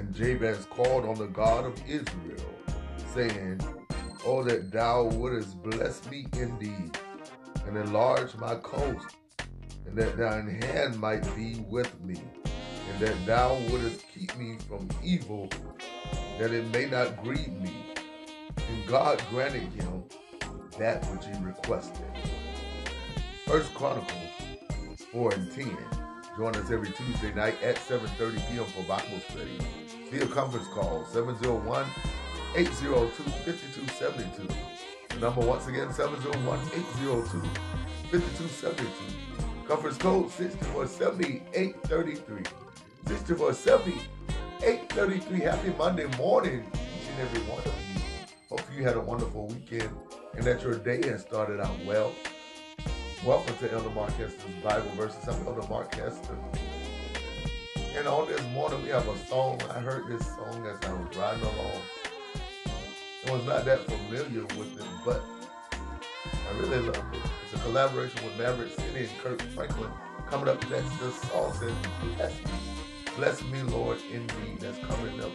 And Jabez called on the God of Israel, saying, Oh, that thou wouldest bless me indeed, and enlarge my coast, and that thine hand might be with me, and that thou wouldest keep me from evil, that it may not grieve me. And God granted him that which he requested. First Chronicles 4 and 10. Join us every Tuesday night at 7.30 p.m. for Bible study. Via conference call 701-802-5272. The number once again 701-802-5272. Conference code 6470-833. 6470-833. Happy Monday morning, each and every one of you. Hopefully you had a wonderful weekend and that your day has started out well. Welcome to Elder Mark Hester's Bible Verses. I'm Elder Mark Hester. And on this morning, we have a song. I heard this song as I was riding along. I was not that familiar with it, but I really loved it. It's a collaboration with Maverick City and Kirk Franklin. Coming up next, this song says, Bless me. Bless me, Lord, indeed. That's coming up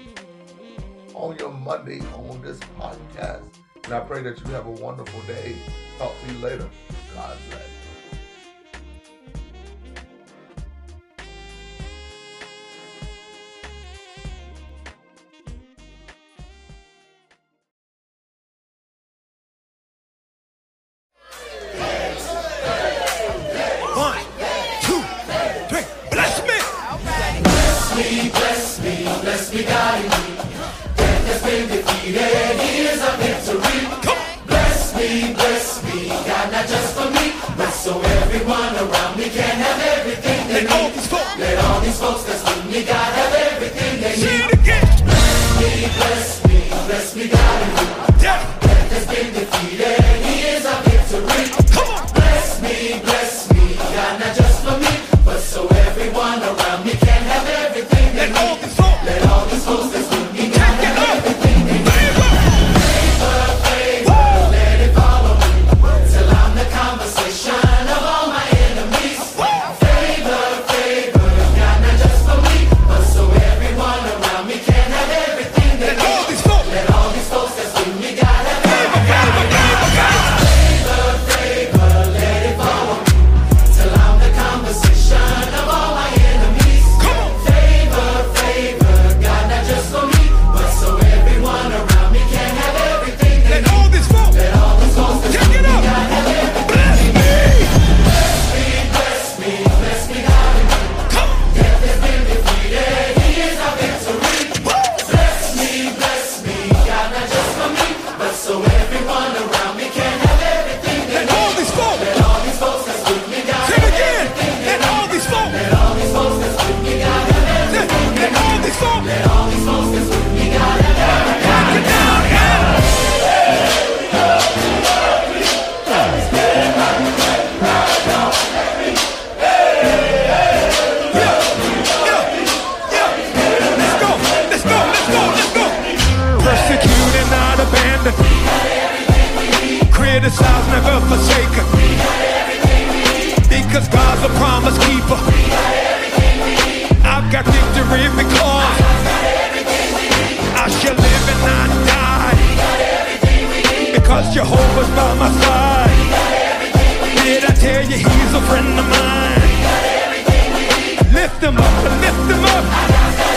on your Monday on this podcast. And I pray that you have a wonderful day. Talk to you later. God bless. Around me Jehovah's by my side. Did I tell you he's a friend of mine? Lift him up, lift him up.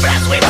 bless, we